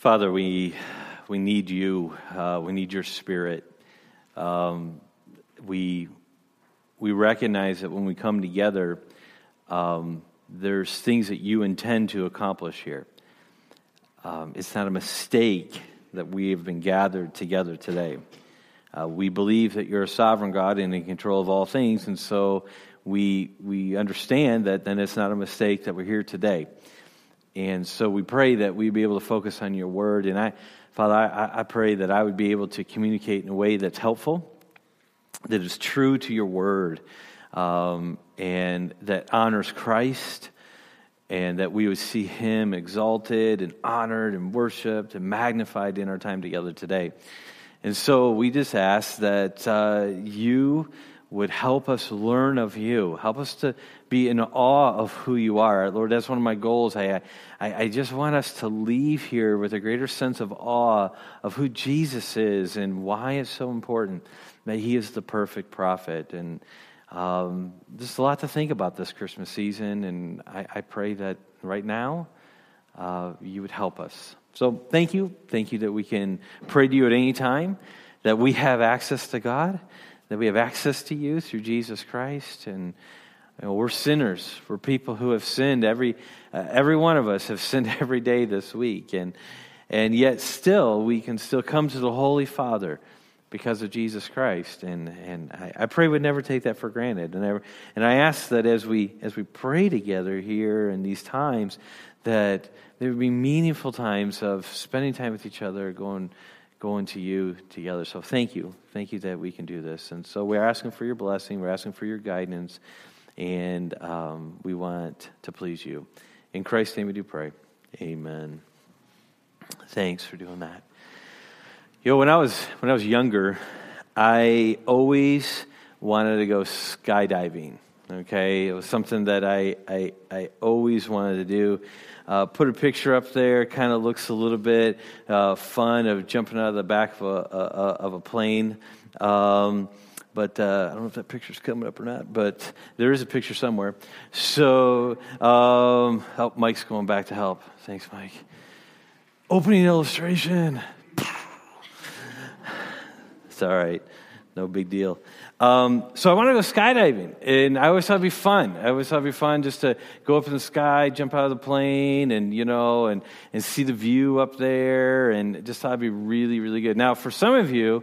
Father, we, we need you. Uh, we need your spirit. Um, we, we recognize that when we come together, um, there's things that you intend to accomplish here. Um, it's not a mistake that we have been gathered together today. Uh, we believe that you're a sovereign God and in control of all things, and so we, we understand that then it's not a mistake that we're here today. And so we pray that we be able to focus on your word. And I, Father, I, I pray that I would be able to communicate in a way that's helpful, that is true to your word, um, and that honors Christ, and that we would see him exalted and honored and worshiped and magnified in our time together today. And so we just ask that uh, you would help us learn of you. Help us to be in awe of who you are. Lord, that's one of my goals. I, I, I, just want us to leave here with a greater sense of awe of who Jesus is and why it's so important that he is the perfect prophet. And um, there's a lot to think about this Christmas season, and I, I pray that right now uh, you would help us. So thank you. Thank you that we can pray to you at any time, that we have access to God that we have access to you through Jesus Christ. And you know, we're sinners. We're people who have sinned. Every, uh, every one of us have sinned every day this week. And, and yet, still, we can still come to the Holy Father because of Jesus Christ. And, and I, I pray we'd never take that for granted. And I, and I ask that as we, as we pray together here in these times, that there would be meaningful times of spending time with each other, going going to you together. So thank you. Thank you that we can do this. And so we're asking for your blessing, we're asking for your guidance, and um, we want to please you. In Christ's name we do pray. Amen. Thanks for doing that. You know, when I was when I was younger, I always wanted to go skydiving. Okay, it was something that I I, I always wanted to do. Uh, put a picture up there. Kind of looks a little bit uh, fun of jumping out of the back of a, a of a plane. Um, but uh, I don't know if that picture's coming up or not. But there is a picture somewhere. So, um, help. Mike's going back to help. Thanks, Mike. Opening illustration. It's all right. No big deal. Um, so I want to go skydiving, and I always thought it'd be fun. I always thought it'd be fun just to go up in the sky, jump out of the plane, and you know, and and see the view up there, and just thought it'd be really, really good. Now, for some of you,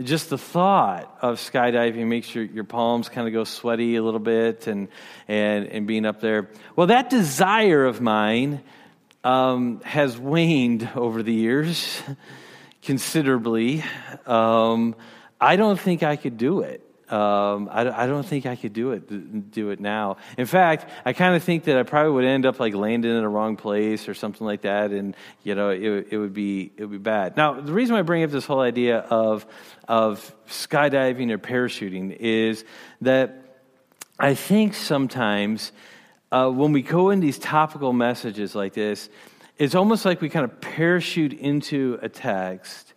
just the thought of skydiving makes your, your palms kind of go sweaty a little bit, and and and being up there. Well, that desire of mine um, has waned over the years considerably. Um, I don't think I could do it. Um, I, I, don't think I could do it do it now. In fact, I kind of think that I probably would end up like landing in the wrong place or something like that, and you know it, it would be it would be bad. Now, the reason I bring up this whole idea of of skydiving or parachuting is that I think sometimes uh, when we go in these topical messages like this, it's almost like we kind of parachute into a text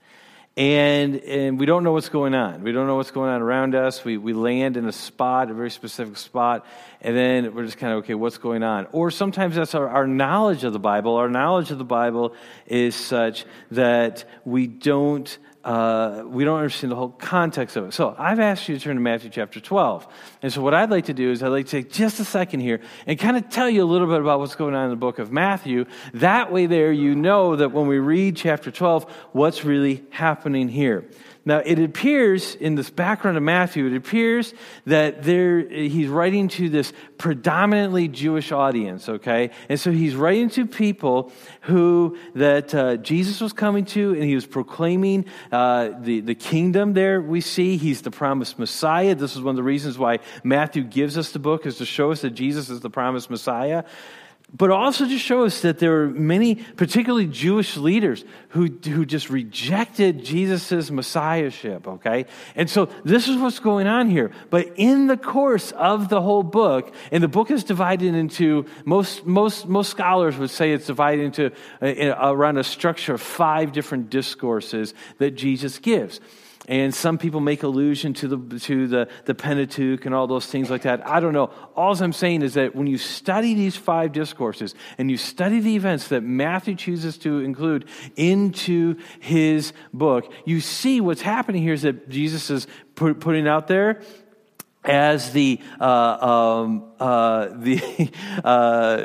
and, and we don't know what's going on. We don't know what's going on around us. We, we land in a spot, a very specific spot, and then we're just kind of, okay, what's going on? Or sometimes that's our, our knowledge of the Bible. Our knowledge of the Bible is such that we don't uh, we don't understand the whole context of it. So I've asked you to turn to Matthew chapter 12. And so what I'd like to do is I'd like to take just a second here and kind of tell you a little bit about what's going on in the book of Matthew. That way there you know that when we read chapter 12, what's really happening here. Now, it appears in this background of Matthew, it appears that there, he's writing to this predominantly Jewish audience, okay? And so he's writing to people who that uh, Jesus was coming to, and he was proclaiming uh, the, the kingdom there we see. He's the promised Messiah. This is one of the reasons why Matthew gives us the book, is to show us that Jesus is the promised Messiah but also to show us that there were many, particularly Jewish leaders, who, who just rejected Jesus' messiahship, okay? And so this is what's going on here. But in the course of the whole book, and the book is divided into, most, most, most scholars would say it's divided into uh, around a structure of five different discourses that Jesus gives. And some people make allusion to the to the, the Pentateuch and all those things like that. I don't know. All I'm saying is that when you study these five discourses and you study the events that Matthew chooses to include into his book, you see what's happening here is that Jesus is put, putting out there as the uh, um, uh, the uh,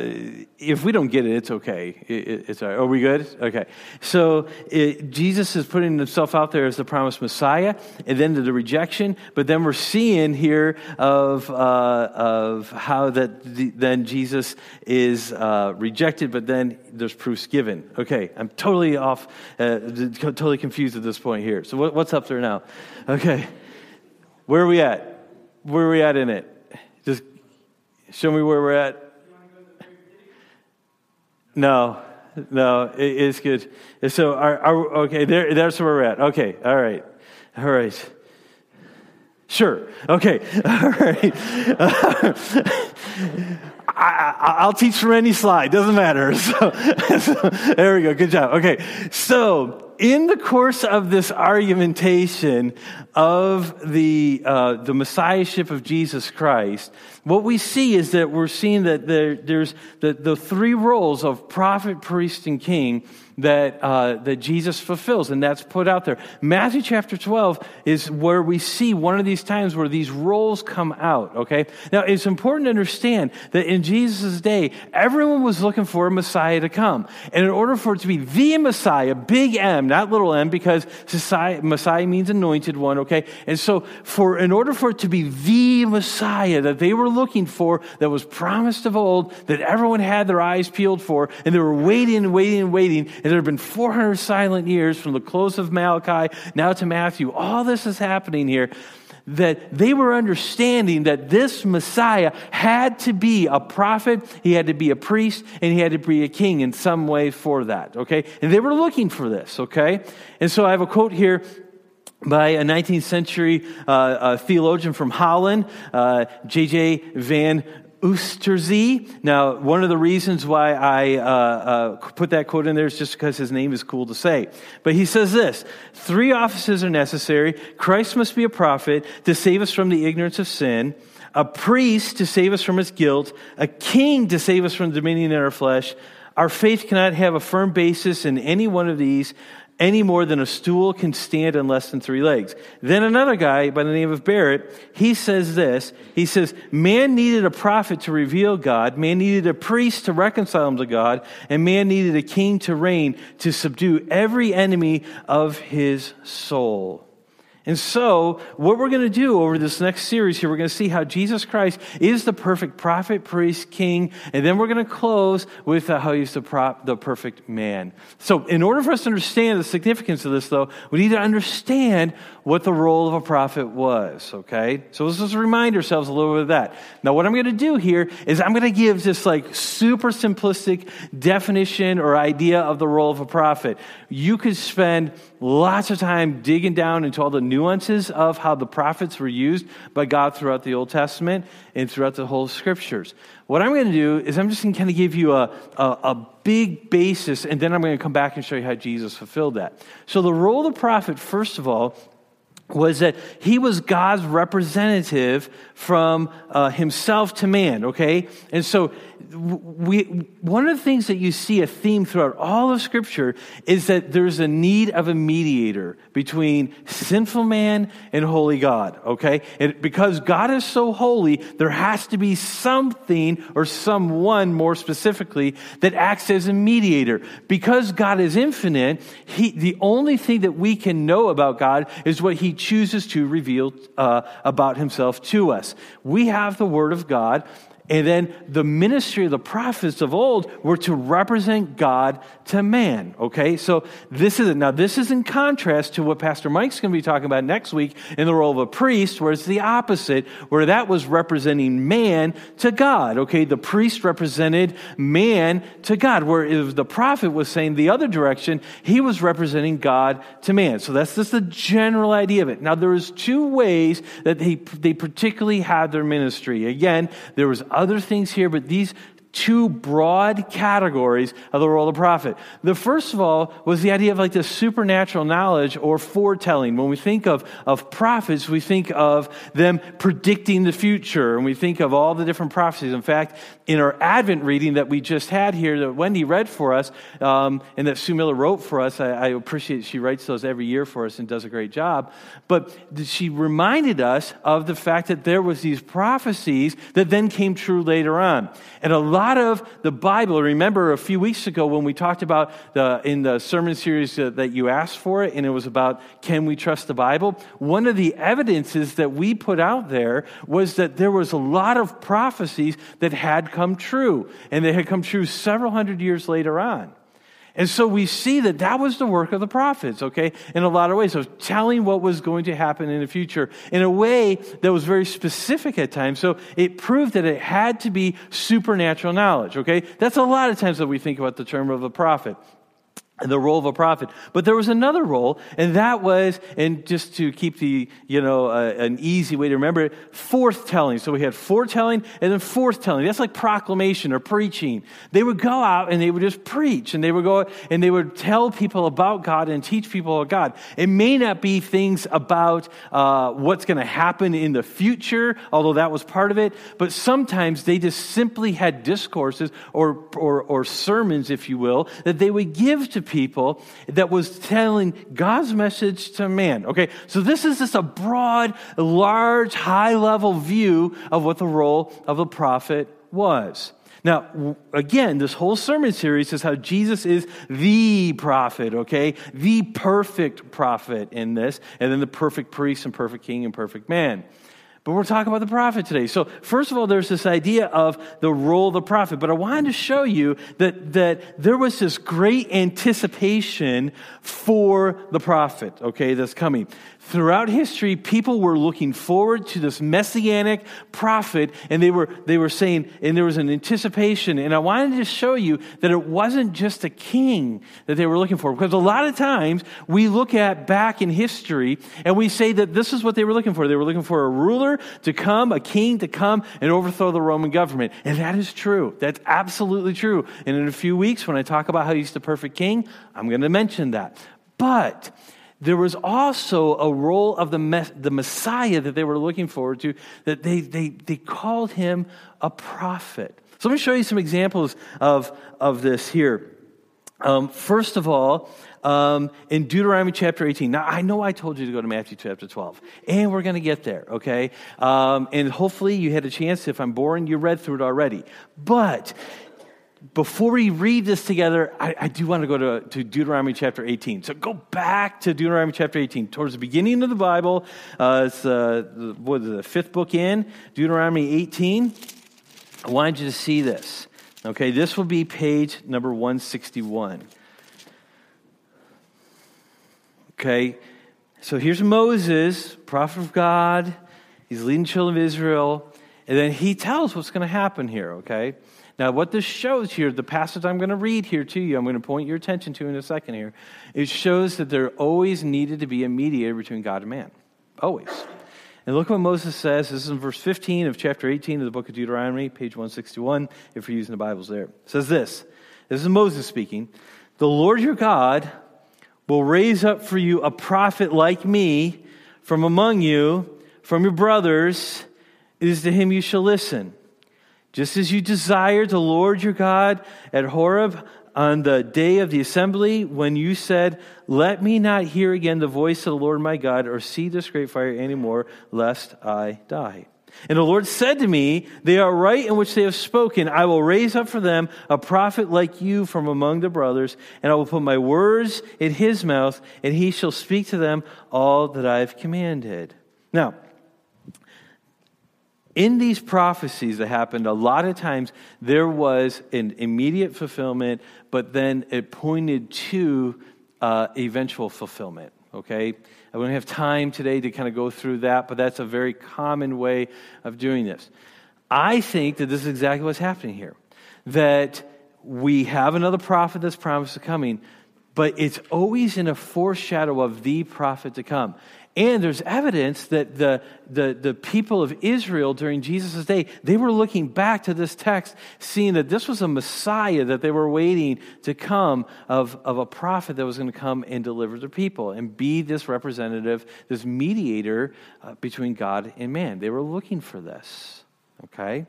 if we don't get it, it's okay. It, it's all right. Are we good? Okay. So it, Jesus is putting himself out there as the promised Messiah, and then the rejection. But then we're seeing here of uh, of how that the, then Jesus is uh, rejected, but then there's proofs given. Okay, I'm totally off, uh, totally confused at this point here. So what, what's up there now? Okay, where are we at? Where are we at in it? Just show me where we're at. No, no, it, it's good. So, our, our, okay, there, that's where we're at. Okay, all right, all right. Sure. Okay. All right. I, will teach from any slide. Doesn't matter. So, so, there we go. Good job. Okay. So in the course of this argumentation of the, uh, the messiahship of Jesus Christ, what we see is that we're seeing that there, there's the, the three roles of prophet, priest, and king that, uh, that Jesus fulfills, and that's put out there. Matthew chapter 12 is where we see one of these times where these roles come out, okay? Now, it's important to understand that in Jesus' day, everyone was looking for a Messiah to come. And in order for it to be the Messiah, big M, not little m, because Messiah means anointed one, okay? And so, for, in order for it to be the Messiah that they were looking for, that was promised of old, that everyone had their eyes peeled for, and they were waiting and waiting and waiting, and there have been 400 silent years from the close of Malachi now to Matthew. All this is happening here that they were understanding that this Messiah had to be a prophet, he had to be a priest, and he had to be a king in some way for that, okay? And they were looking for this, okay? And so I have a quote here by a 19th century uh, theologian from Holland, J.J. Uh, Van Oosterzee. Now, one of the reasons why I uh, uh, put that quote in there is just because his name is cool to say. But he says this Three offices are necessary. Christ must be a prophet to save us from the ignorance of sin, a priest to save us from its guilt, a king to save us from dominion in our flesh. Our faith cannot have a firm basis in any one of these any more than a stool can stand on less than three legs. Then another guy by the name of Barrett, he says this. He says, man needed a prophet to reveal God, man needed a priest to reconcile him to God, and man needed a king to reign to subdue every enemy of his soul. And so, what we're going to do over this next series here, we're going to see how Jesus Christ is the perfect prophet, priest, king, and then we're going to close with uh, how he's the, prop, the perfect man. So, in order for us to understand the significance of this, though, we need to understand what the role of a prophet was, okay? So, let's just remind ourselves a little bit of that. Now, what I'm going to do here is I'm going to give this like super simplistic definition or idea of the role of a prophet. You could spend lots of time digging down into all the nuances of how the prophets were used by God throughout the Old Testament and throughout the whole scriptures. What I'm going to do is I'm just going to kind of give you a, a, a big basis, and then I'm going to come back and show you how Jesus fulfilled that. So, the role of the prophet, first of all, was that he was God's representative from uh, himself to man, okay? And so we, one of the things that you see a theme throughout all of Scripture is that there's a need of a mediator between sinful man and holy God, okay? And because God is so holy, there has to be something or someone more specifically that acts as a mediator. Because God is infinite, he, the only thing that we can know about God is what He chooses to reveal uh, about Himself to us. We have the Word of God. And then the ministry of the prophets of old were to represent God to man. Okay, so this is now this is in contrast to what Pastor Mike's going to be talking about next week in the role of a priest, where it's the opposite, where that was representing man to God. Okay, the priest represented man to God, where if the prophet was saying the other direction, he was representing God to man. So that's just the general idea of it. Now there was two ways that they they particularly had their ministry. Again, there was other things here, but these two broad categories of the role of the prophet. The first of all was the idea of like the supernatural knowledge or foretelling. When we think of, of prophets, we think of them predicting the future and we think of all the different prophecies. In fact, in our Advent reading that we just had here that Wendy read for us um, and that Sue Miller wrote for us, I, I appreciate she writes those every year for us and does a great job. But she reminded us of the fact that there was these prophecies that then came true later on. And a lot lot of the Bible, remember a few weeks ago when we talked about the, in the sermon series that you asked for it, and it was about can we trust the Bible? One of the evidences that we put out there was that there was a lot of prophecies that had come true, and they had come true several hundred years later on. And so we see that that was the work of the prophets, okay, in a lot of ways, of telling what was going to happen in the future in a way that was very specific at times. So it proved that it had to be supernatural knowledge, okay? That's a lot of times that we think about the term of a prophet the role of a prophet. But there was another role, and that was, and just to keep the, you know, uh, an easy way to remember it, forthtelling. So we had foretelling and then forthtelling. That's like proclamation or preaching. They would go out and they would just preach, and they would go and they would tell people about God and teach people about God. It may not be things about uh, what's going to happen in the future, although that was part of it, but sometimes they just simply had discourses or, or, or sermons, if you will, that they would give to people that was telling God's message to man. Okay, so this is just a broad, large, high level view of what the role of a prophet was. Now, again, this whole sermon series is how Jesus is the prophet, okay? The perfect prophet in this, and then the perfect priest and perfect king and perfect man. But we're talking about the prophet today. So, first of all, there's this idea of the role of the prophet. But I wanted to show you that, that there was this great anticipation for the prophet, okay, that's coming. Throughout history, people were looking forward to this messianic prophet, and they were, they were saying, and there was an anticipation. And I wanted to show you that it wasn't just a king that they were looking for. Because a lot of times we look at back in history and we say that this is what they were looking for. They were looking for a ruler to come, a king to come and overthrow the Roman government. And that is true. That's absolutely true. And in a few weeks, when I talk about how he's the perfect king, I'm going to mention that. But there was also a role of the, the Messiah that they were looking forward to, that they, they, they called him a prophet. So let me show you some examples of, of this here. Um, first of all, um, in Deuteronomy chapter 18. Now, I know I told you to go to Matthew chapter 12, and we're going to get there, okay? Um, and hopefully you had a chance. If I'm boring, you read through it already. But before we read this together, I, I, do want to go to, to Deuteronomy chapter 18. So go back to Deuteronomy chapter 18, towards the beginning of the Bible. Uh, it's uh, what is it, the fifth book in, Deuteronomy 18. I wanted you to see this. Okay, this will be page number 161. Okay, so here's Moses, prophet of God. He's leading children of Israel. And then he tells what's going to happen here, okay? Now, what this shows here, the passage I'm going to read here to you, I'm going to point your attention to in a second here, it shows that there always needed to be a mediator between God and man. Always. And look what Moses says. This is in verse 15 of chapter 18 of the book of Deuteronomy, page 161, if you're using the Bibles there. It says this This is Moses speaking. The Lord your God will raise up for you a prophet like me from among you, from your brothers. It is to him you shall listen. Just as you desired the Lord your God at Horeb on the day of the assembly, when you said, Let me not hear again the voice of the Lord my God or see this great fire anymore, lest I die. And the Lord said to me, They are right in which they have spoken. I will raise up for them a prophet like you from among the brothers, and I will put my words in his mouth, and he shall speak to them all that I have commanded. Now, in these prophecies that happened, a lot of times there was an immediate fulfillment, but then it pointed to uh, eventual fulfillment. Okay? I won't have time today to kind of go through that, but that's a very common way of doing this. I think that this is exactly what's happening here. That we have another prophet that's promised to coming, but it's always in a foreshadow of the prophet to come. And there's evidence that the, the, the people of Israel during Jesus' day, they were looking back to this text, seeing that this was a Messiah that they were waiting to come of, of a prophet that was going to come and deliver the people and be this representative, this mediator uh, between God and man. They were looking for this. Okay?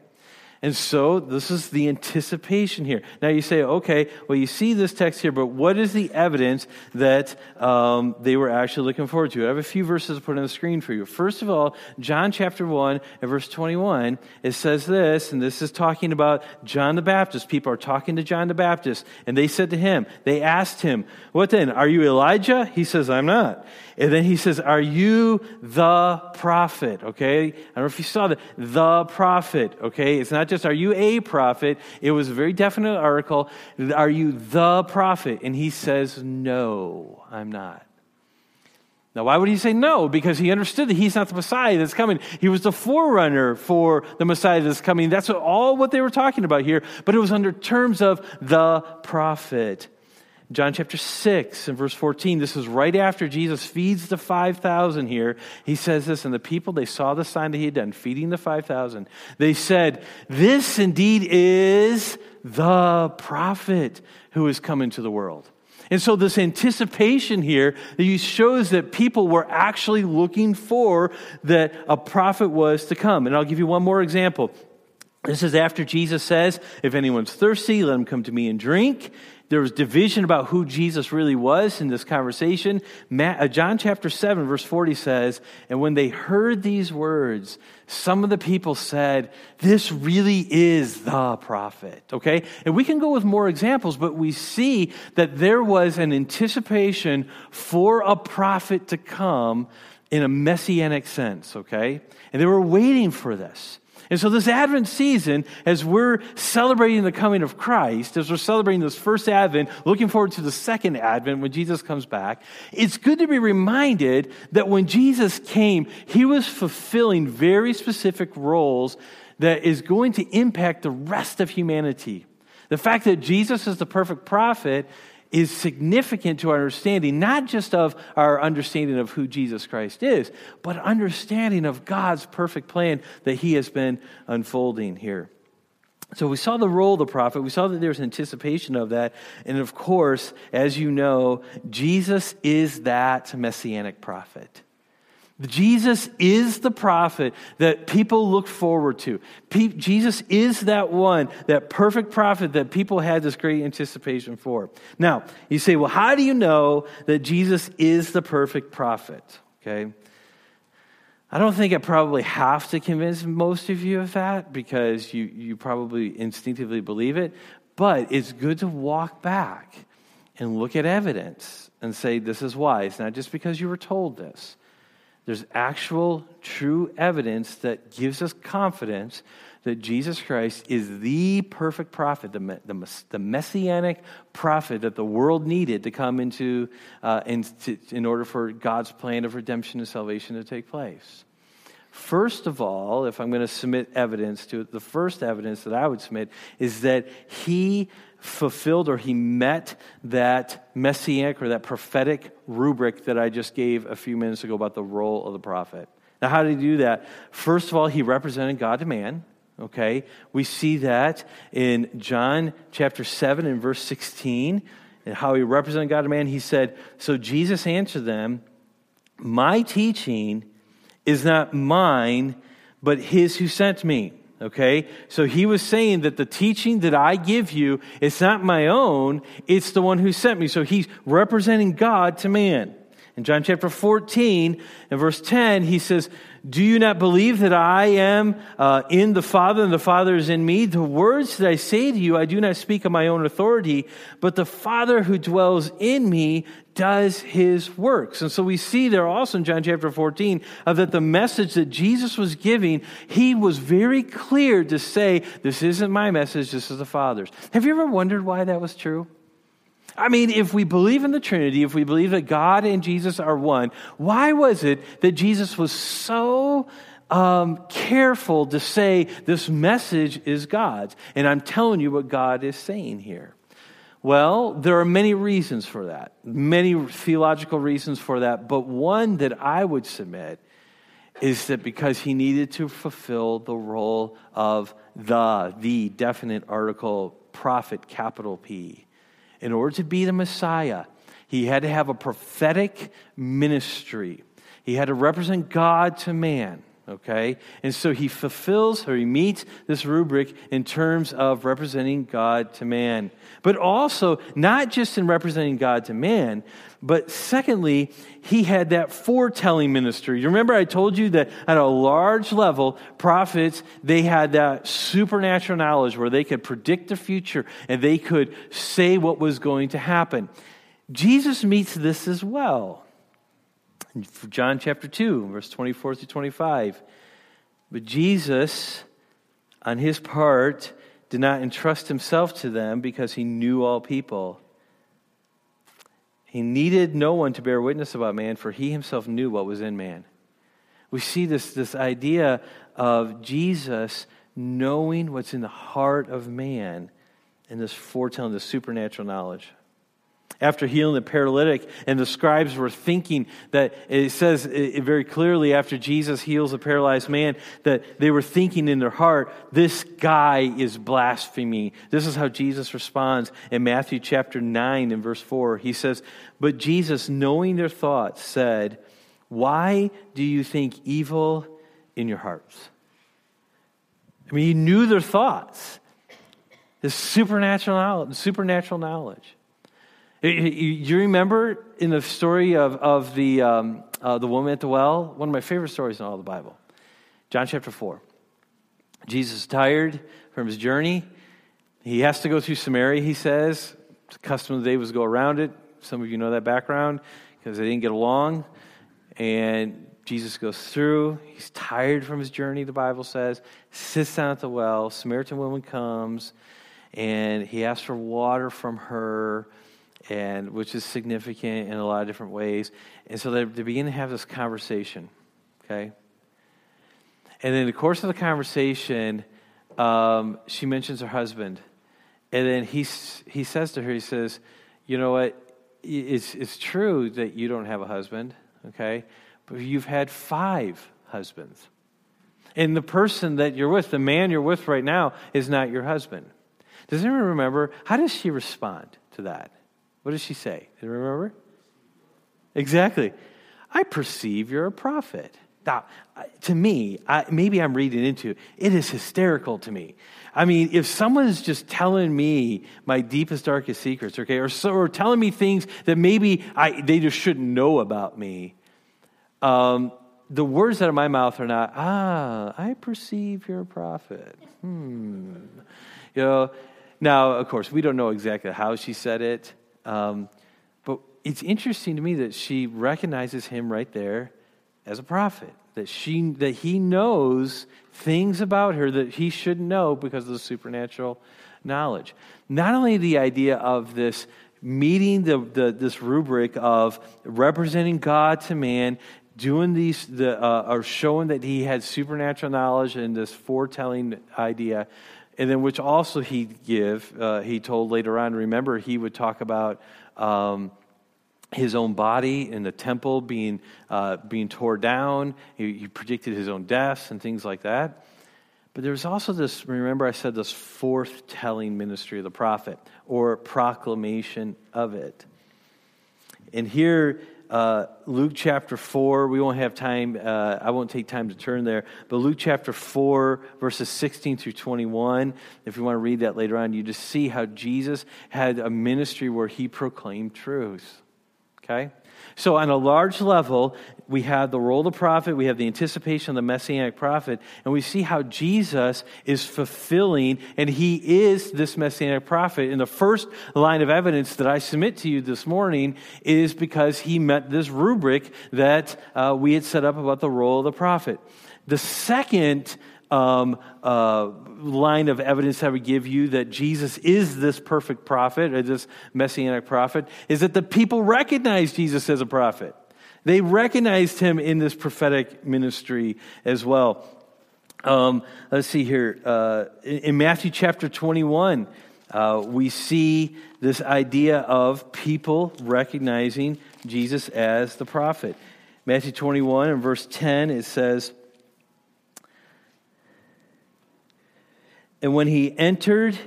And so this is the anticipation here. Now you say, okay, well, you see this text here, but what is the evidence that um, they were actually looking forward to? I have a few verses to put on the screen for you. First of all, John chapter 1 and verse 21, it says this, and this is talking about John the Baptist. People are talking to John the Baptist, and they said to him, they asked him, what then? Are you Elijah? He says, I'm not. And then he says, Are you the prophet? Okay? I don't know if you saw that. The prophet. Okay? It's not just, Are you a prophet? It was a very definite article. Are you the prophet? And he says, No, I'm not. Now, why would he say no? Because he understood that he's not the Messiah that's coming. He was the forerunner for the Messiah that's coming. That's all what they were talking about here. But it was under terms of the prophet. John chapter 6 and verse 14, this is right after Jesus feeds the 5,000 here. He says this, and the people, they saw the sign that he had done, feeding the 5,000. They said, This indeed is the prophet who is come into the world. And so this anticipation here shows that people were actually looking for that a prophet was to come. And I'll give you one more example. This is after Jesus says, If anyone's thirsty, let him come to me and drink. There was division about who Jesus really was in this conversation. Uh, John chapter 7, verse 40 says, And when they heard these words, some of the people said, This really is the prophet. Okay? And we can go with more examples, but we see that there was an anticipation for a prophet to come in a messianic sense. Okay? And they were waiting for this. And so, this Advent season, as we're celebrating the coming of Christ, as we're celebrating this first Advent, looking forward to the second Advent when Jesus comes back, it's good to be reminded that when Jesus came, he was fulfilling very specific roles that is going to impact the rest of humanity. The fact that Jesus is the perfect prophet is significant to our understanding, not just of our understanding of who Jesus Christ is, but understanding of God's perfect plan that He has been unfolding here. So we saw the role of the prophet. We saw that there's anticipation of that. And of course, as you know, Jesus is that messianic prophet. Jesus is the prophet that people look forward to. Pe- Jesus is that one, that perfect prophet that people had this great anticipation for. Now, you say, well, how do you know that Jesus is the perfect prophet? Okay. I don't think I probably have to convince most of you of that because you, you probably instinctively believe it. But it's good to walk back and look at evidence and say, this is why. It's not just because you were told this. There's actual, true evidence that gives us confidence that Jesus Christ is the perfect prophet, the, the, the messianic prophet that the world needed to come into uh, in, to, in order for God's plan of redemption and salvation to take place. First of all, if I'm going to submit evidence to it, the first evidence that I would submit is that he fulfilled or he met that messianic or that prophetic rubric that I just gave a few minutes ago about the role of the prophet. Now, how did he do that? First of all, he represented God to man. Okay? We see that in John chapter 7 and verse 16, and how he represented God to man. He said, So Jesus answered them, My teaching is not mine, but his who sent me. Okay? So he was saying that the teaching that I give you, it's not my own, it's the one who sent me. So he's representing God to man. In John chapter 14 and verse 10, he says, Do you not believe that I am uh, in the Father and the Father is in me? The words that I say to you, I do not speak of my own authority, but the Father who dwells in me does his works. And so we see there also in John chapter 14 uh, that the message that Jesus was giving, he was very clear to say, This isn't my message, this is the Father's. Have you ever wondered why that was true? I mean, if we believe in the Trinity, if we believe that God and Jesus are one, why was it that Jesus was so um, careful to say this message is God's? And I'm telling you what God is saying here. Well, there are many reasons for that, many theological reasons for that, but one that I would submit is that because he needed to fulfill the role of the, the definite article prophet, capital P. In order to be the Messiah, he had to have a prophetic ministry. He had to represent God to man okay? And so he fulfills or he meets this rubric in terms of representing God to man. But also, not just in representing God to man, but secondly, he had that foretelling ministry. You remember I told you that at a large level, prophets, they had that supernatural knowledge where they could predict the future and they could say what was going to happen. Jesus meets this as well. John chapter 2, verse 24 through 25. But Jesus, on his part, did not entrust himself to them because he knew all people. He needed no one to bear witness about man, for he himself knew what was in man. We see this, this idea of Jesus knowing what's in the heart of man and this foretelling, the supernatural knowledge after healing the paralytic, and the scribes were thinking that it says it very clearly after Jesus heals the paralyzed man that they were thinking in their heart, this guy is blaspheming. This is how Jesus responds in Matthew chapter 9 and verse 4. He says, But Jesus, knowing their thoughts, said, Why do you think evil in your hearts? I mean, he knew their thoughts. This supernatural knowledge, supernatural knowledge. You remember in the story of, of the, um, uh, the woman at the well? One of my favorite stories in all the Bible. John chapter 4. Jesus is tired from his journey. He has to go through Samaria, he says. The custom of the day was go around it. Some of you know that background because they didn't get along. And Jesus goes through. He's tired from his journey, the Bible says. Sits down at the well. Samaritan woman comes and he asks for water from her and which is significant in a lot of different ways. And so they, they begin to have this conversation, okay? And in the course of the conversation, um, she mentions her husband. And then he, he says to her, he says, You know what? It's, it's true that you don't have a husband, okay? But you've had five husbands. And the person that you're with, the man you're with right now, is not your husband. Does anyone remember? How does she respond to that? What does she say? Do you remember? Exactly. I perceive you're a prophet. Now, to me, I, maybe I'm reading into it. It is hysterical to me. I mean, if someone's just telling me my deepest, darkest secrets, okay, or, so, or telling me things that maybe I, they just shouldn't know about me, um, the words out of my mouth are not, ah, I perceive you're a prophet. Hmm. You know, now, of course, we don't know exactly how she said it. Um, but it's interesting to me that she recognizes him right there as a prophet, that, she, that he knows things about her that he shouldn't know because of the supernatural knowledge. Not only the idea of this meeting the, the, this rubric of representing God to man, doing these, the, uh, or showing that he had supernatural knowledge and this foretelling idea, and then which also he'd give, uh, he told later on, remember, he would talk about um, his own body in the temple being, uh, being tore down. He, he, predicted his own deaths and things like that. But there was also this, remember I said this forthtelling ministry of the prophet or proclamation of it. And here uh, Luke chapter 4, we won't have time, uh, I won't take time to turn there, but Luke chapter 4, verses 16 through 21, if you want to read that later on, you just see how Jesus had a ministry where he proclaimed truth. Okay? So, on a large level, we have the role of the prophet, we have the anticipation of the messianic prophet, and we see how Jesus is fulfilling, and he is this messianic prophet. And the first line of evidence that I submit to you this morning is because he met this rubric that uh, we had set up about the role of the prophet. The second um, uh, line of evidence that would give you that Jesus is this perfect prophet, or this messianic prophet, is that the people recognize Jesus as a prophet. They recognized him in this prophetic ministry as well. Um, let's see here. Uh, in, in Matthew chapter 21, uh, we see this idea of people recognizing Jesus as the prophet. Matthew 21 and verse 10, it says, And when he entered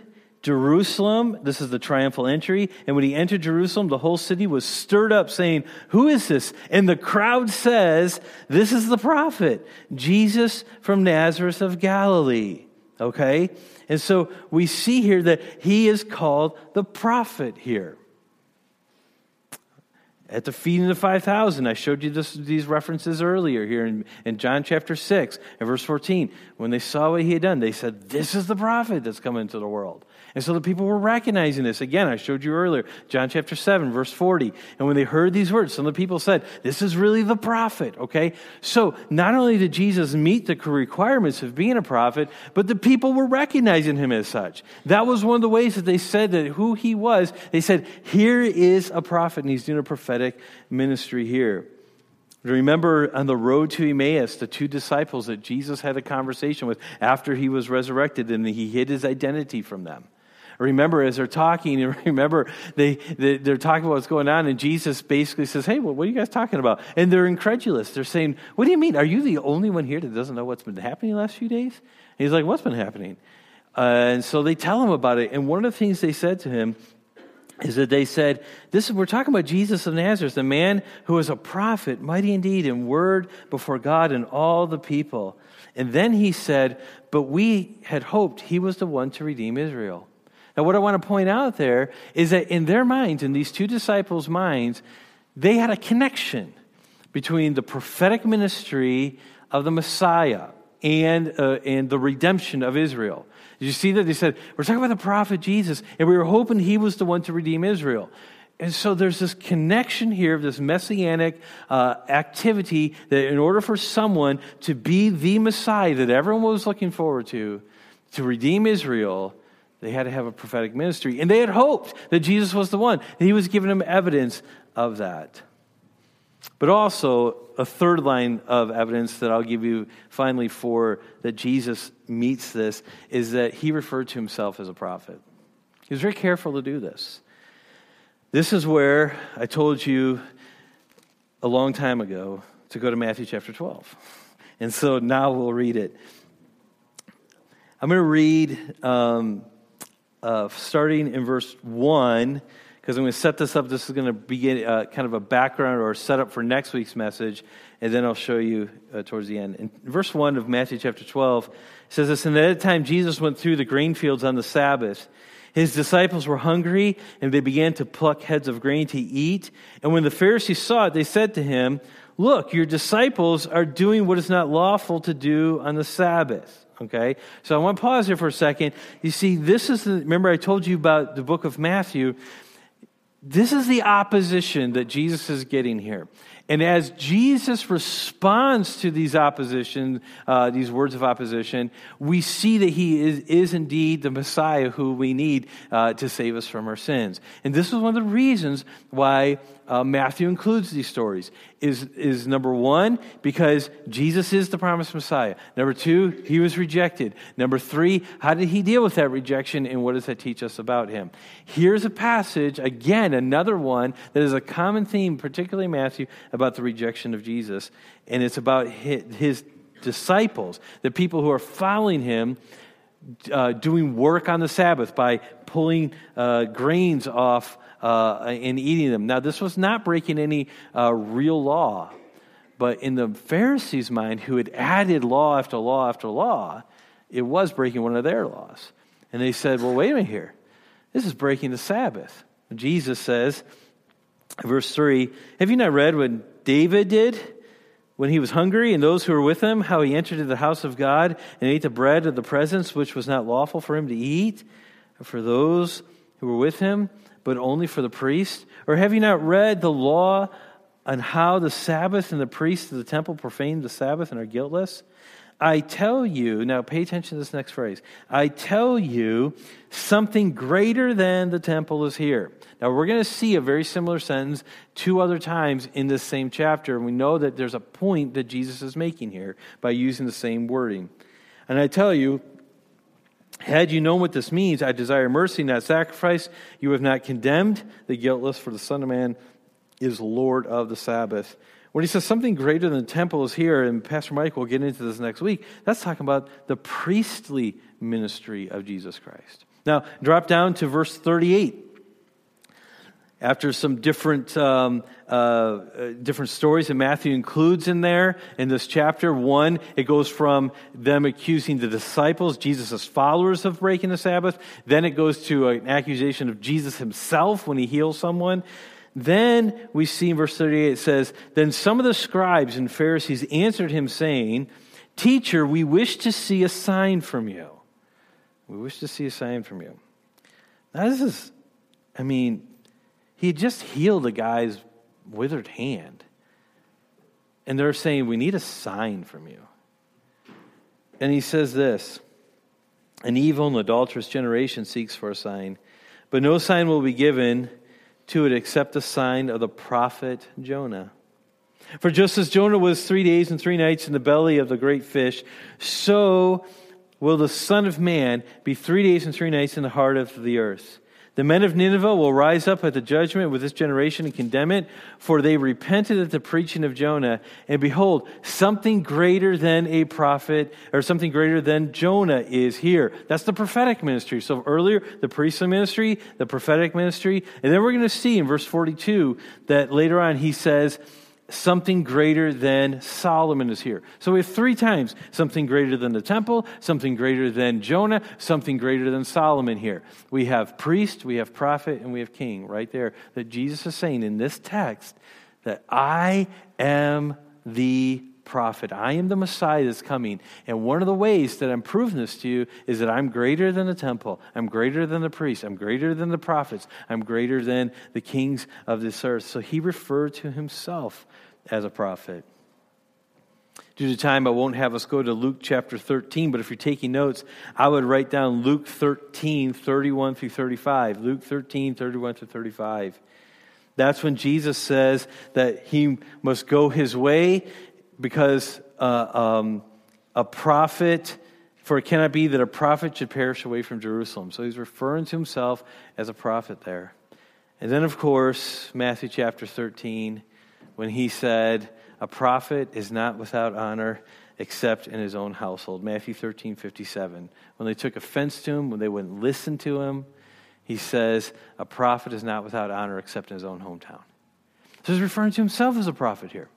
Jerusalem, this is the triumphal entry, and when he entered Jerusalem, the whole city was stirred up, saying, Who is this? And the crowd says, This is the prophet, Jesus from Nazareth of Galilee. Okay? And so we see here that he is called the prophet here at the feeding of the 5,000. I showed you this, these references earlier here in, in John chapter 6 and verse 14. When they saw what he had done, they said, This is the prophet that's come into the world. And so the people were recognizing this. Again, I showed you earlier, John chapter 7, verse 40. And when they heard these words, some of the people said, This is really the prophet, okay? So not only did Jesus meet the requirements of being a prophet, but the people were recognizing him as such. That was one of the ways that they said that who he was. They said, Here is a prophet, and he's doing a prophetic ministry here. Remember on the road to Emmaus, the two disciples that Jesus had a conversation with after he was resurrected, and he hid his identity from them remember as they're talking, and remember they, they, are talking about what's going on, and Jesus basically says, Hey, what are you guys talking about? And they're incredulous. They're saying, What do you mean? Are you the only one here that doesn't know what's been happening the last few days? And he's like, What's been happening? Uh, and so they tell him about it. And one of the things they said to him is that they said, this is, we're talking about Jesus of Nazareth, the man who was a prophet, mighty indeed in word before God and all the people. And then he said, but we had hoped he was the one to redeem Israel. Now, what I want to point out there is that in their minds, in these two disciples' minds, they had a connection between the prophetic ministry of the Messiah and, uh, and the redemption of Israel. Did you see that? They said, We're talking about the prophet Jesus, and we were hoping he was the one to redeem Israel. And so there's this connection here of this messianic uh, activity that in order for someone to be the Messiah that everyone was looking forward to, to redeem Israel, they had to have a prophetic ministry. And they had hoped that Jesus was the one. And he was giving them evidence of that. But also, a third line of evidence that I'll give you finally for that Jesus meets this is that he referred to himself as a prophet. He was very careful to do this. This is where I told you a long time ago to go to Matthew chapter 12. And so now we'll read it. I'm going to read um, uh, starting in verse 1, because I'm going to set this up. This is going to begin uh, kind of a background or setup for next week's message, and then I'll show you uh, towards the end. In verse 1 of Matthew chapter 12, says this And at that time Jesus went through the grain fields on the Sabbath. His disciples were hungry, and they began to pluck heads of grain to eat. And when the Pharisees saw it, they said to him, Look, your disciples are doing what is not lawful to do on the Sabbath. Okay? So I want to pause here for a second. You see, this is the, remember I told you about the book of Matthew. This is the opposition that Jesus is getting here. And as Jesus responds to these opposition, uh, these words of opposition, we see that he is, is indeed the Messiah who we need uh, to save us from our sins. And this is one of the reasons why uh, Matthew includes these stories is, is number one, because Jesus is the promised Messiah. Number two, he was rejected. Number three, how did he deal with that rejection and what does that teach us about him? Here's a passage, again, another one that is a common theme, particularly Matthew, about the rejection of Jesus. And it's about his, disciples, the people who are following him. Uh, doing work on the Sabbath by pulling uh, grains off uh, and eating them. Now, this was not breaking any uh, real law, but in the Pharisees' mind, who had added law after law after law, it was breaking one of their laws. And they said, Well, wait a minute here. This is breaking the Sabbath. Jesus says, verse 3 Have you not read what David did? when he was hungry and those who were with him, how he entered into the house of God and ate the bread of the presence, which was not lawful for him to eat, for those who were with him, but only for the priest? Or have you not read the law on how the Sabbath and the priests of the temple profane the Sabbath and are guiltless? I tell you, now pay attention to this next phrase. I tell you, something greater than the temple is here. Now, we're going to see a very similar sentence two other times in this same chapter, and we know that there's a point that Jesus is making here by using the same wording. And I tell you, Had you known what this means, I desire mercy, not sacrifice, you have not condemned the guiltless, for the Son of Man is Lord of the Sabbath. When he says something greater than the temple is here, and Pastor Mike will get into this next week, that's talking about the priestly ministry of Jesus Christ. Now, drop down to verse 38 after some different um, uh, uh, different stories that Matthew includes in there in this chapter. One, it goes from them accusing the disciples, Jesus' followers, of breaking the Sabbath. Then it goes to an accusation of Jesus himself when he heals someone. Then we see in verse 38 it says, Then some of the scribes and Pharisees answered him, saying, Teacher, we wish to see a sign from you. We wish to see a sign from you. Now, this is, I mean, he had just healed a guy's withered hand. And they're saying, We need a sign from you. And he says this An evil and adulterous generation seeks for a sign, but no sign will be given to it except the sign of the prophet Jonah. For just as Jonah was three days and three nights in the belly of the great fish, so will the Son of Man be three days and three nights in the heart of the earth. The men of Nineveh will rise up at the judgment with this generation and condemn it, for they repented at the preaching of Jonah. And behold, something greater than a prophet, or something greater than Jonah is here. That's the prophetic ministry. So earlier, the priestly ministry, the prophetic ministry. And then we're going to see in verse 42 that later on he says, something greater than Solomon is here. So we have three times something greater than the temple, something greater than Jonah, something greater than Solomon here. We have priest, we have prophet, and we have king right there. That Jesus is saying in this text that I am the prophet. I am the Messiah that's coming. And one of the ways that I'm proving this to you is that I'm greater than the temple. I'm greater than the priests. I'm greater than the prophets. I'm greater than the kings of this earth. So he referred to himself as a prophet. Due to time, I won't have us go to Luke chapter 13, but if you're taking notes, I would write down Luke 13, 31 through 35. Luke 13, 31 through 35. That's when Jesus says that he must go his way because uh, um, a prophet, for it cannot be that a prophet should perish away from Jerusalem. So he's referring to himself as a prophet there. And then, of course, Matthew chapter 13, when he said, A prophet is not without honor except in his own household. Matthew 13, 57. When they took offense to him, when they wouldn't listen to him, he says, A prophet is not without honor except in his own hometown. So he's referring to himself as a prophet here.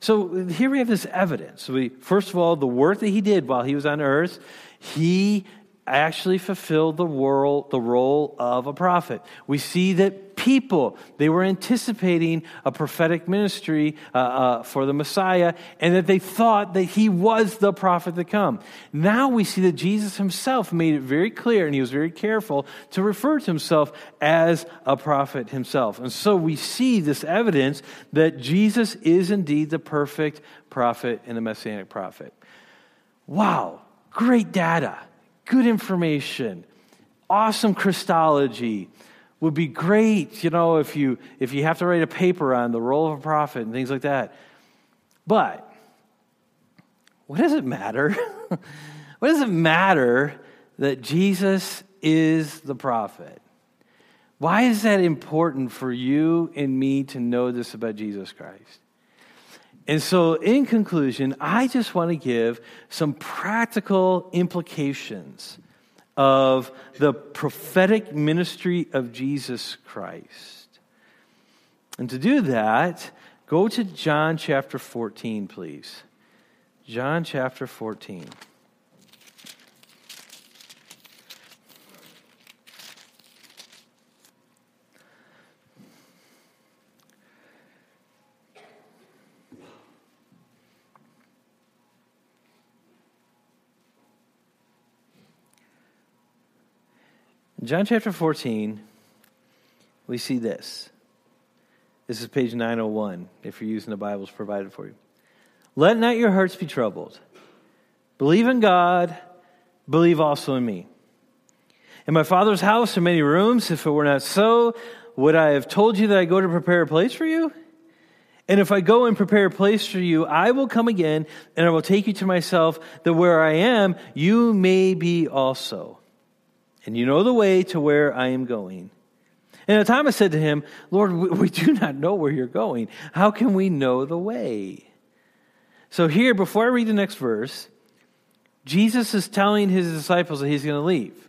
So here we have this evidence. We, first of all, the work that he did while he was on earth, he actually fulfilled the role, the role of a prophet. We see that people, they were anticipating a prophetic ministry uh, uh, for the Messiah, and that they thought that he was the prophet to come. Now we see that Jesus himself made it very clear, and he was very careful to refer to himself as a prophet himself. And so we see this evidence that Jesus is indeed the perfect prophet and the messianic prophet. Wow, great data good information, awesome Christology. Would be great, you know, if you if you have to write a paper on the role of a prophet and things like that. But what does it matter? what does it matter that Jesus is the prophet? Why is that important for you and me to know this about Jesus Christ? And so, in conclusion, I just want to give some practical implications of the prophetic ministry of Jesus Christ. And to do that, go to John chapter 14, please. John chapter 14. In John chapter 14, we see this. This is page 901, if you're using the Bibles provided for you. Let not your hearts be troubled. Believe in God, believe also in me. In my Father's house are many rooms. If it were not so, would I have told you that I go to prepare a place for you? And if I go and prepare a place for you, I will come again and I will take you to myself, that where I am, you may be also. And you know the way to where I am going. And Thomas said to him, Lord, we do not know where you're going. How can we know the way? So, here, before I read the next verse, Jesus is telling his disciples that he's going to leave.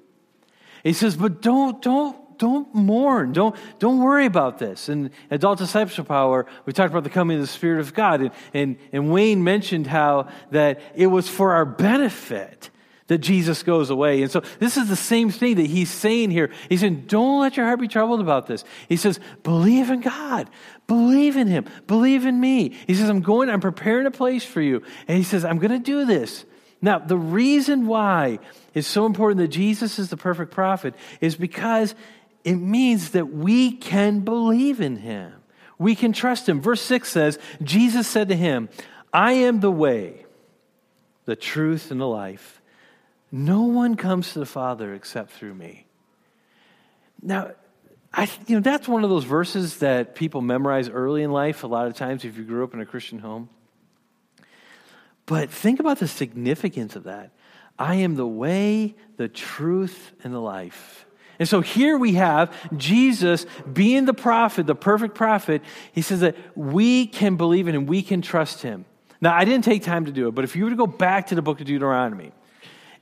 He says, But don't, don't, don't mourn. Don't, don't worry about this. And adult discipleship power, we talked about the coming of the Spirit of God. And, and, and Wayne mentioned how that it was for our benefit that Jesus goes away. And so this is the same thing that he's saying here. He's saying, don't let your heart be troubled about this. He says, believe in God. Believe in him. Believe in me. He says, I'm going, I'm preparing a place for you. And he says, I'm going to do this. Now, the reason why it's so important that Jesus is the perfect prophet is because it means that we can believe in him. We can trust him. Verse 6 says, Jesus said to him, I am the way, the truth, and the life. No one comes to the Father except through me. Now, I, you know, that's one of those verses that people memorize early in life, a lot of times, if you grew up in a Christian home. But think about the significance of that. I am the way, the truth, and the life. And so here we have Jesus being the prophet, the perfect prophet. He says that we can believe in him, we can trust him. Now, I didn't take time to do it, but if you were to go back to the book of Deuteronomy,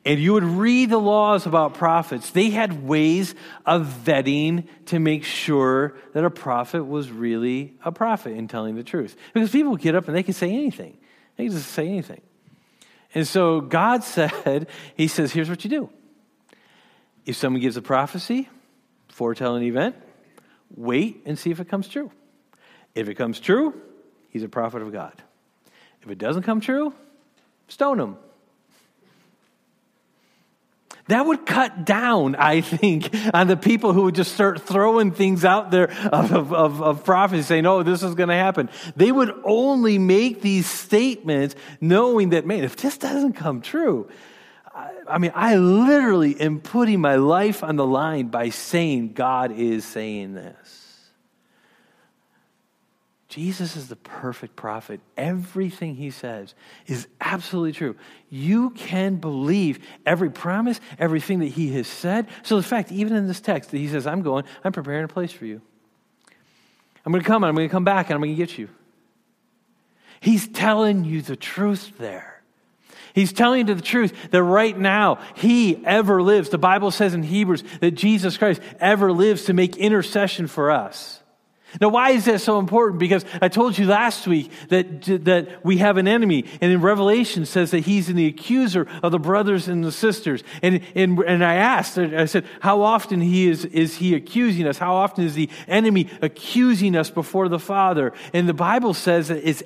and you would read the laws about prophets, they had ways of vetting to make sure that a prophet was really a prophet in telling the truth. Because people get up and they can say anything, they can just say anything. And so God said, He says, here's what you do. If someone gives a prophecy, foretell an event, wait and see if it comes true. If it comes true, he's a prophet of God. If it doesn't come true, stone him. That would cut down, I think, on the people who would just start throwing things out there of, of, of prophecy saying, oh, this is going to happen. They would only make these statements knowing that, man, if this doesn't come true, I, I mean, I literally am putting my life on the line by saying God is saying this. Jesus is the perfect prophet. Everything he says is absolutely true. You can believe every promise, everything that he has said. So, the fact, even in this text, that he says, I'm going, I'm preparing a place for you. I'm going to come, and I'm going to come back, and I'm going to get you. He's telling you the truth there. He's telling you the truth that right now he ever lives. The Bible says in Hebrews that Jesus Christ ever lives to make intercession for us. Now, why is that so important? Because I told you last week that, that we have an enemy, and in Revelation says that he's in the accuser of the brothers and the sisters. And, and, and I asked, I said, how often he is, is he accusing us? How often is the enemy accusing us before the Father? And the Bible says that it's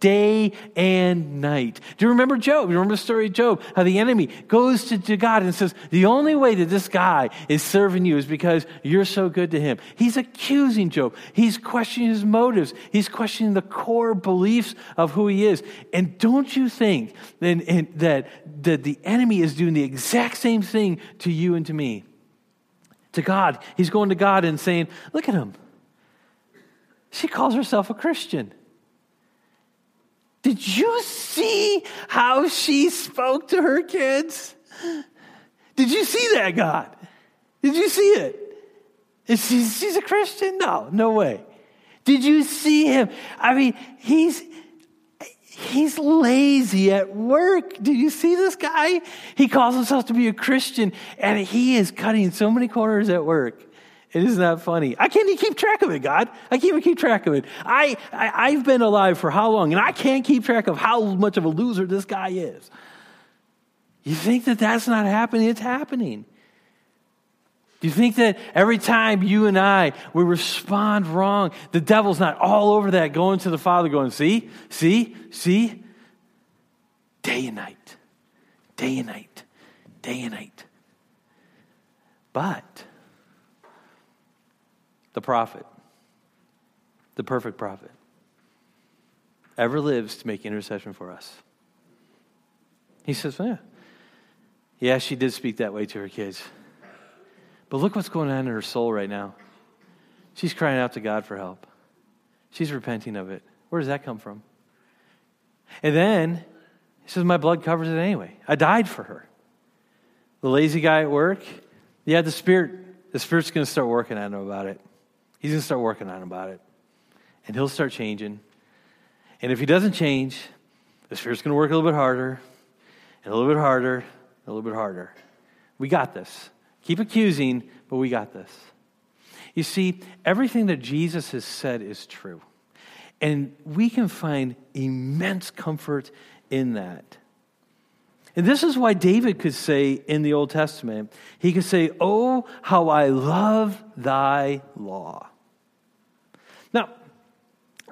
day and night. Do you remember Job? You remember the story of Job? How the enemy goes to, to God and says, the only way that this guy is serving you is because you're so good to him. He's accusing Job. He He's questioning his motives. He's questioning the core beliefs of who he is. And don't you think that, that, that the enemy is doing the exact same thing to you and to me? To God. He's going to God and saying, Look at him. She calls herself a Christian. Did you see how she spoke to her kids? Did you see that, God? Did you see it? Is he, he's a Christian? No, no way. Did you see him? I mean, he's he's lazy at work. Do you see this guy? He calls himself to be a Christian, and he is cutting so many corners at work. It is not funny. I can't even keep track of it, God. I can't even keep track of it. I, I I've been alive for how long, and I can't keep track of how much of a loser this guy is. You think that that's not happening? It's happening. Do you think that every time you and I, we respond wrong, the devil's not all over that going to the Father going, see, see, see? Day and night, day and night, day and night. But the prophet, the perfect prophet, ever lives to make intercession for us. He says, yeah. Yeah, she did speak that way to her kids. But look what's going on in her soul right now. She's crying out to God for help. She's repenting of it. Where does that come from? And then he says, My blood covers it anyway. I died for her. The lazy guy at work, Yeah, the Spirit, the Spirit's going to start working on him about it. He's going to start working on him about it. And he'll start changing. And if he doesn't change, the Spirit's going to work a little bit harder, and a little bit harder, a little bit harder. We got this. Keep accusing, but we got this. You see, everything that Jesus has said is true. And we can find immense comfort in that. And this is why David could say in the Old Testament, he could say, Oh, how I love thy law. Now,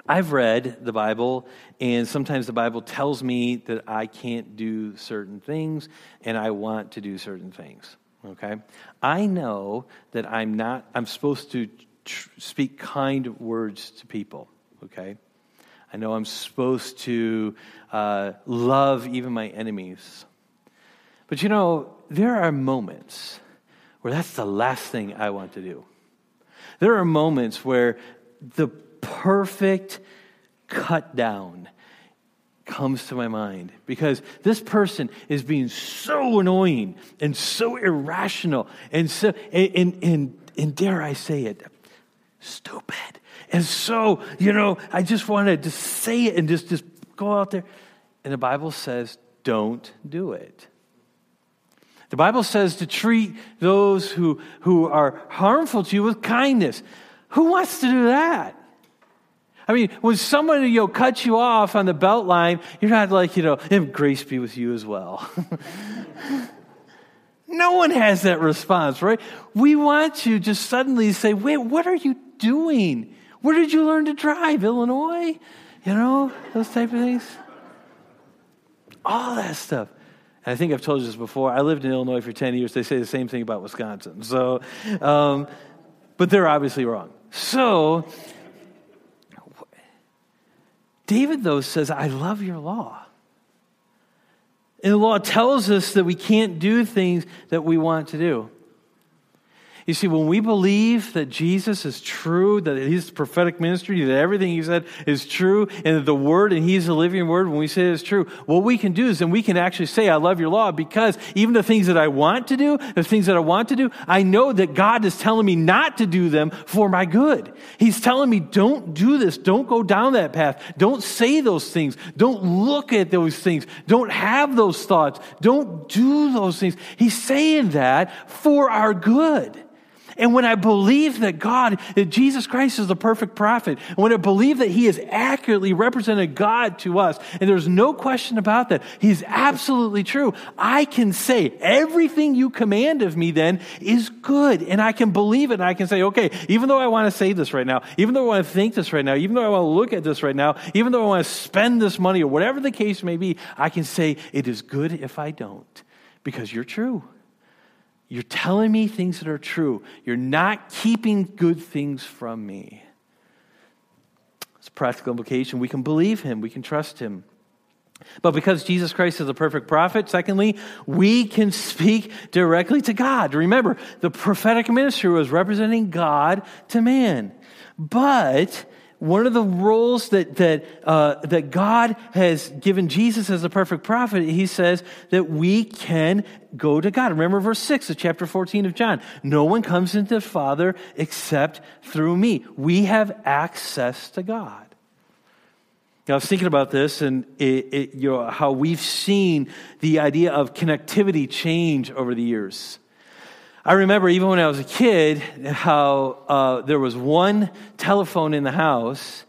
I've read the Bible, and sometimes the Bible tells me that I can't do certain things, and I want to do certain things. Okay? I know that I'm not, I'm supposed to tr- speak kind words to people. Okay? I know I'm supposed to uh, love even my enemies. But you know, there are moments where that's the last thing I want to do. There are moments where the perfect cut down comes to my mind because this person is being so annoying and so irrational and so and, and, and, and dare I say it, stupid. And so, you know, I just wanted to say it and just, just go out there. And the Bible says, don't do it. The Bible says to treat those who, who are harmful to you with kindness. Who wants to do that? I mean, when someone you know cuts you off on the Beltline, you're not like, you know, grace be with you as well. no one has that response, right? We want to just suddenly say, wait, what are you doing? Where did you learn to drive? Illinois? You know, those type of things. All that stuff. And I think I've told you this before. I lived in Illinois for 10 years. They say the same thing about Wisconsin. So, um, but they're obviously wrong. So, David, though, says, I love your law. And the law tells us that we can't do things that we want to do. You see, when we believe that Jesus is true, that his prophetic ministry, that everything he said is true, and that the word and he's the living word, when we say it's true, what we can do is then we can actually say, I love your law, because even the things that I want to do, the things that I want to do, I know that God is telling me not to do them for my good. He's telling me, don't do this. Don't go down that path. Don't say those things. Don't look at those things. Don't have those thoughts. Don't do those things. He's saying that for our good. And when I believe that God, that Jesus Christ is the perfect prophet, and when I believe that He has accurately represented God to us, and there's no question about that, He's absolutely true, I can say everything you command of me then is good. And I can believe it, and I can say, okay, even though I want to say this right now, even though I want to think this right now, even though I want to look at this right now, even though I want to spend this money, or whatever the case may be, I can say it is good if I don't, because you're true. You're telling me things that are true. You're not keeping good things from me. It's practical implication. We can believe him, we can trust him. But because Jesus Christ is a perfect prophet, secondly, we can speak directly to God. Remember, the prophetic ministry was representing God to man. But one of the roles that, that, uh, that God has given Jesus as a perfect prophet, he says that we can go to God. Remember verse 6 of chapter 14 of John. No one comes into the Father except through me. We have access to God. Now, I was thinking about this and it, it, you know, how we've seen the idea of connectivity change over the years. I remember even when I was a kid how uh, there was one telephone in the house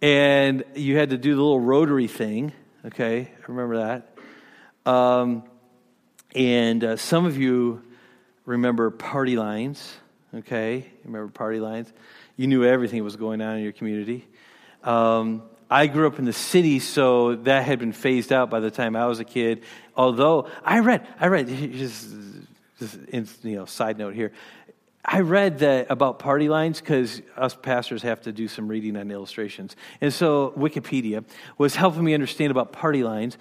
and you had to do the little rotary thing. Okay, I remember that. Um, and uh, some of you remember party lines. Okay, remember party lines. You knew everything was going on in your community. Um, I grew up in the city, so that had been phased out by the time I was a kid. Although I read, I read, just just you know, side note here. I read that about party lines because us pastors have to do some reading on illustrations. And so Wikipedia was helping me understand about party lines.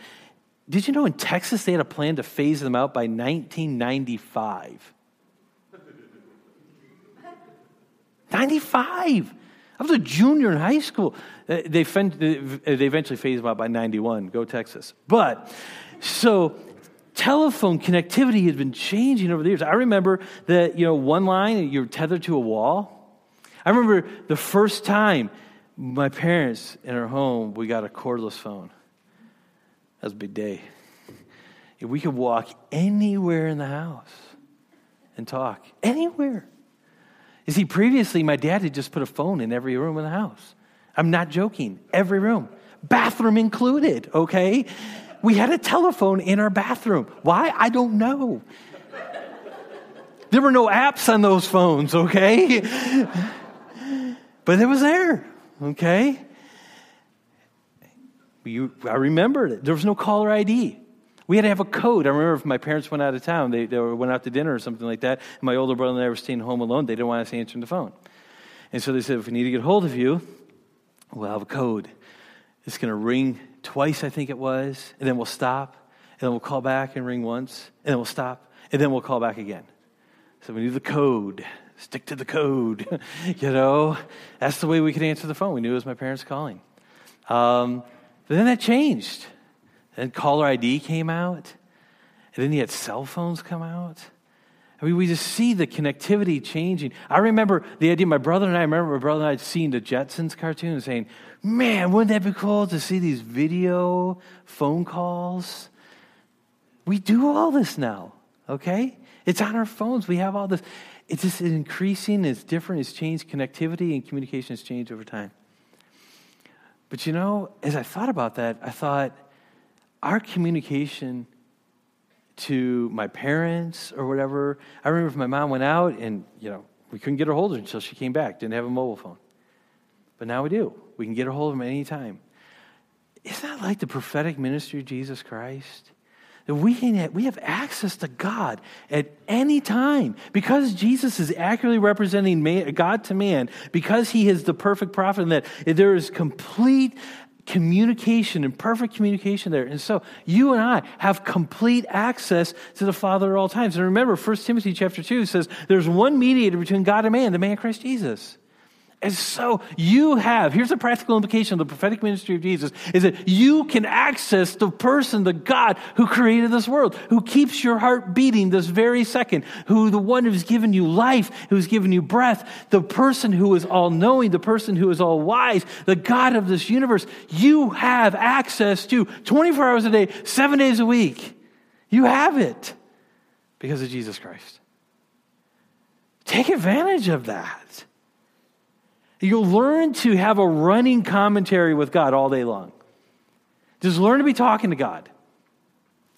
Did you know in Texas they had a plan to phase them out by 1995? 95! I was a junior in high school. They, they eventually phased them out by 91. Go Texas. But, so telephone connectivity has been changing over the years. I remember that, you know, one line, you're tethered to a wall. I remember the first time my parents in our home, we got a cordless phone. That was a big day. If we could walk anywhere in the house and talk, anywhere. You see, previously, my dad had just put a phone in every room in the house. I'm not joking, every room, bathroom included, okay? We had a telephone in our bathroom. Why? I don't know. There were no apps on those phones, okay? but it was there, okay? You, I remembered it. There was no caller ID. We had to have a code. I remember if my parents went out of town, they, they went out to dinner or something like that, my older brother and I were staying home alone, they didn't want us answering the phone. And so they said, if we need to get hold of you, we'll have a code. It's going to ring twice, I think it was, and then we'll stop, and then we'll call back and ring once, and then we'll stop, and then we'll call back again. So we knew the code. Stick to the code. you know, that's the way we could answer the phone. We knew it was my parents calling. Um, but then that changed. Then caller ID came out. And then you had cell phones come out. I mean, we just see the connectivity changing. I remember the idea, my brother and I, I remember my brother and I had seen the Jetsons cartoon saying, man, wouldn't that be cool to see these video phone calls? We do all this now, okay? It's on our phones. We have all this. It's just increasing, it's different, it's changed. Connectivity and communication has changed over time. But you know, as I thought about that, I thought our communication to my parents or whatever. I remember if my mom went out and, you know, we couldn't get her hold of her until she came back, didn't have a mobile phone. But now we do. We can get a hold of them anytime. Isn't that like the prophetic ministry of Jesus Christ? That we, can have, we have access to God at any time. Because Jesus is accurately representing man, God to man, because he is the perfect prophet, and that there is complete communication and perfect communication there. And so you and I have complete access to the Father at all times. And remember, 1 Timothy chapter 2 says there's one mediator between God and man, the man Christ Jesus. And so you have, here's the practical implication of the prophetic ministry of Jesus, is that you can access the person, the God who created this world, who keeps your heart beating this very second, who the one who's given you life, who's given you breath, the person who is all knowing, the person who is all wise, the God of this universe, you have access to 24 hours a day, seven days a week. You have it because of Jesus Christ. Take advantage of that. You'll learn to have a running commentary with God all day long. Just learn to be talking to God.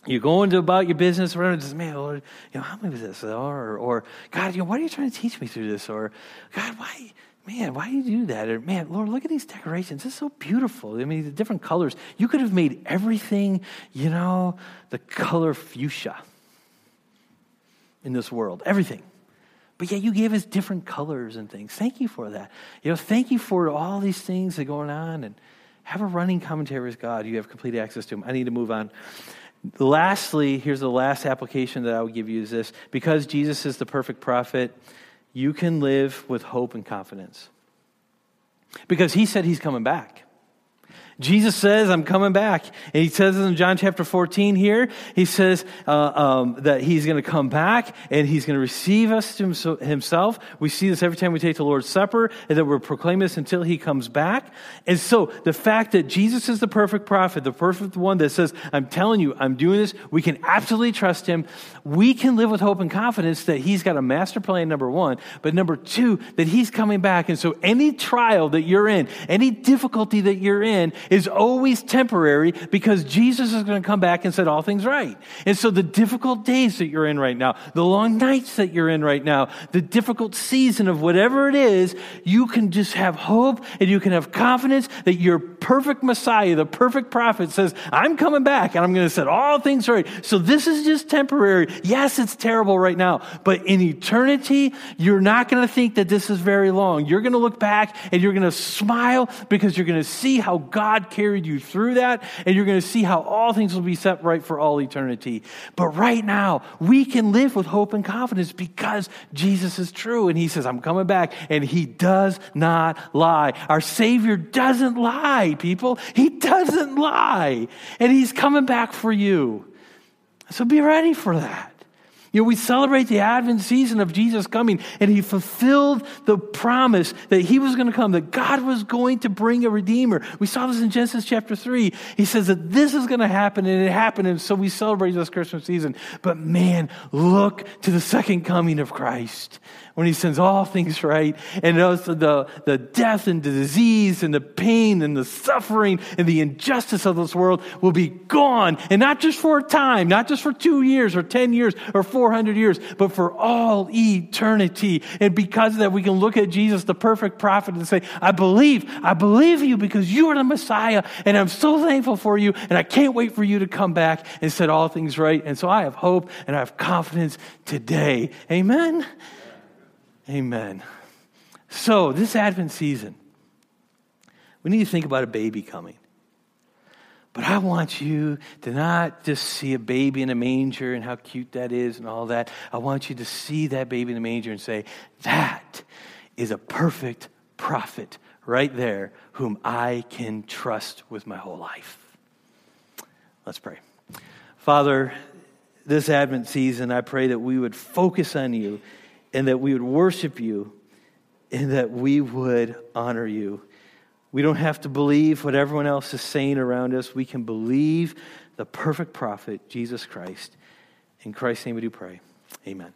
You go into about your business, or just man, Lord, you know, how many was this? Or, or God, you know, why are you trying to teach me through this? Or God, why, man, why do you do that? Or man, Lord, look at these decorations. It's so beautiful. I mean, the different colors. You could have made everything, you know, the color fuchsia in this world. Everything. But yet you gave us different colors and things. Thank you for that. You know, thank you for all these things that are going on and have a running commentary with God. You have complete access to Him. I need to move on. Lastly, here's the last application that I would give you is this because Jesus is the perfect prophet, you can live with hope and confidence. Because he said he's coming back. Jesus says, I'm coming back. And he says in John chapter 14 here, he says uh, um, that he's going to come back and he's going to receive us to himself. We see this every time we take the Lord's Supper and that we're proclaiming this until he comes back. And so the fact that Jesus is the perfect prophet, the perfect one that says, I'm telling you, I'm doing this, we can absolutely trust him. We can live with hope and confidence that he's got a master plan, number one, but number two, that he's coming back. And so any trial that you're in, any difficulty that you're in, is always temporary because Jesus is going to come back and set all things right. And so the difficult days that you're in right now, the long nights that you're in right now, the difficult season of whatever it is, you can just have hope and you can have confidence that your perfect Messiah, the perfect prophet says, I'm coming back and I'm going to set all things right. So this is just temporary. Yes, it's terrible right now, but in eternity, you're not going to think that this is very long. You're going to look back and you're going to smile because you're going to see how God God carried you through that, and you're going to see how all things will be set right for all eternity. But right now, we can live with hope and confidence because Jesus is true. And He says, I'm coming back, and He does not lie. Our Savior doesn't lie, people. He doesn't lie. And He's coming back for you. So be ready for that. You know, we celebrate the Advent season of Jesus coming, and he fulfilled the promise that he was going to come, that God was going to bring a Redeemer. We saw this in Genesis chapter 3. He says that this is going to happen, and it happened, and so we celebrate this Christmas season. But man, look to the second coming of Christ when he sends all things right and the, the death and the disease and the pain and the suffering and the injustice of this world will be gone. And not just for a time, not just for two years or 10 years or 400 years, but for all eternity. And because of that, we can look at Jesus, the perfect prophet, and say, I believe, I believe you because you are the Messiah. And I'm so thankful for you. And I can't wait for you to come back and set all things right. And so I have hope and I have confidence today. Amen. Amen. So, this Advent season, we need to think about a baby coming. But I want you to not just see a baby in a manger and how cute that is and all that. I want you to see that baby in the manger and say, that is a perfect prophet right there whom I can trust with my whole life. Let's pray. Father, this Advent season, I pray that we would focus on you and that we would worship you and that we would honor you. We don't have to believe what everyone else is saying around us. We can believe the perfect prophet, Jesus Christ. In Christ's name we do pray. Amen.